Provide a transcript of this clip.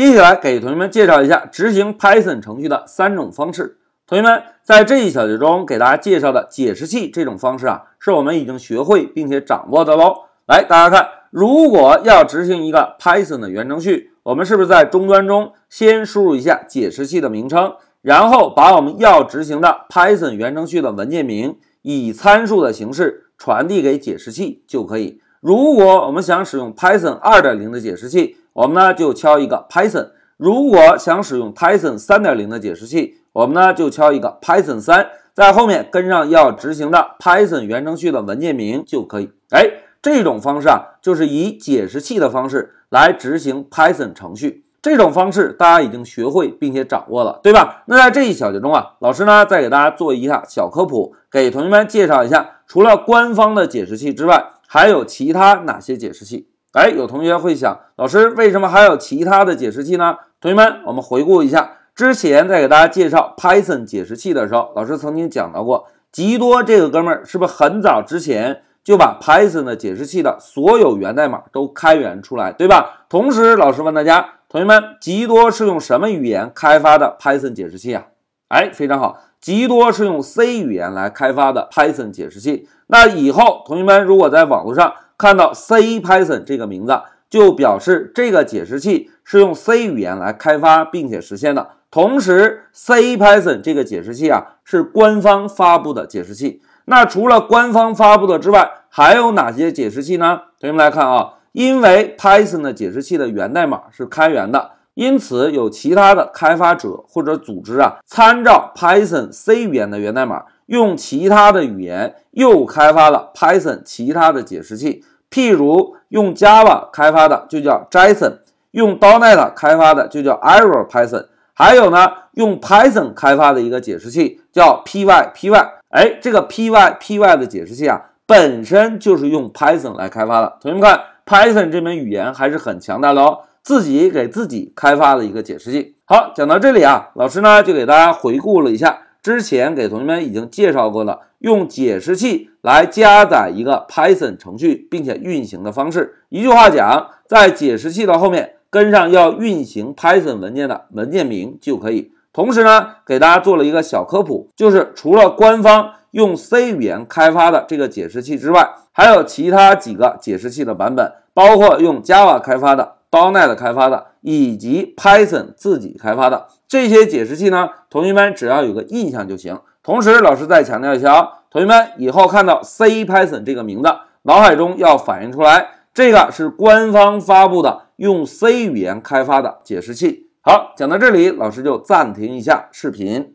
接下来给同学们介绍一下执行 Python 程序的三种方式。同学们在这一小节中给大家介绍的解释器这种方式啊，是我们已经学会并且掌握的喽。来，大家看，如果要执行一个 Python 的原程序，我们是不是在终端中先输入一下解释器的名称，然后把我们要执行的 Python 原程序的文件名以参数的形式传递给解释器就可以。如果我们想使用 Python 二点零的解释器，我们呢就敲一个 Python；如果想使用 Python 三点零的解释器，我们呢就敲一个 Python 三，在后面跟上要执行的 Python 原程序的文件名就可以。哎，这种方式啊，就是以解释器的方式来执行 Python 程序。这种方式大家已经学会并且掌握了，对吧？那在这一小节中啊，老师呢再给大家做一下小科普，给同学们介绍一下，除了官方的解释器之外，还有其他哪些解释器？哎，有同学会想，老师为什么还有其他的解释器呢？同学们，我们回顾一下之前在给大家介绍 Python 解释器的时候，老师曾经讲到过，吉多这个哥们儿是不是很早之前就把 Python 的解释器的所有源代码都开源出来，对吧？同时，老师问大家，同学们，吉多是用什么语言开发的 Python 解释器啊？哎，非常好，极多是用 C 语言来开发的 Python 解释器。那以后同学们如果在网络上，看到 C Python 这个名字，就表示这个解释器是用 C 语言来开发并且实现的。同时，C Python 这个解释器啊是官方发布的解释器。那除了官方发布的之外，还有哪些解释器呢？同学们来看啊，因为 Python 的解释器的源代码是开源的，因此有其他的开发者或者组织啊，参照 Python C 语言的源代码，用其他的语言又开发了 Python 其他的解释器。譬如用 Java 开发的就叫 Json，用 .NET 开发的就叫 Arrow Python，还有呢用 Python 开发的一个解释器叫 PyPy。哎，这个 PyPy 的解释器啊，本身就是用 Python 来开发的。同学们看，Python 这门语言还是很强大的哦，自己给自己开发的一个解释器。好，讲到这里啊，老师呢就给大家回顾了一下。之前给同学们已经介绍过了，用解释器来加载一个 Python 程序并且运行的方式。一句话讲，在解释器的后面跟上要运行 Python 文件的文件名就可以。同时呢，给大家做了一个小科普，就是除了官方用 C 语言开发的这个解释器之外，还有其他几个解释器的版本，包括用 Java 开发的、.NET 开发的，以及 Python 自己开发的。这些解释器呢，同学们只要有个印象就行。同时，老师再强调一下啊，同学们以后看到 C Python 这个名字，脑海中要反映出来，这个是官方发布的用 C 语言开发的解释器。好，讲到这里，老师就暂停一下视频。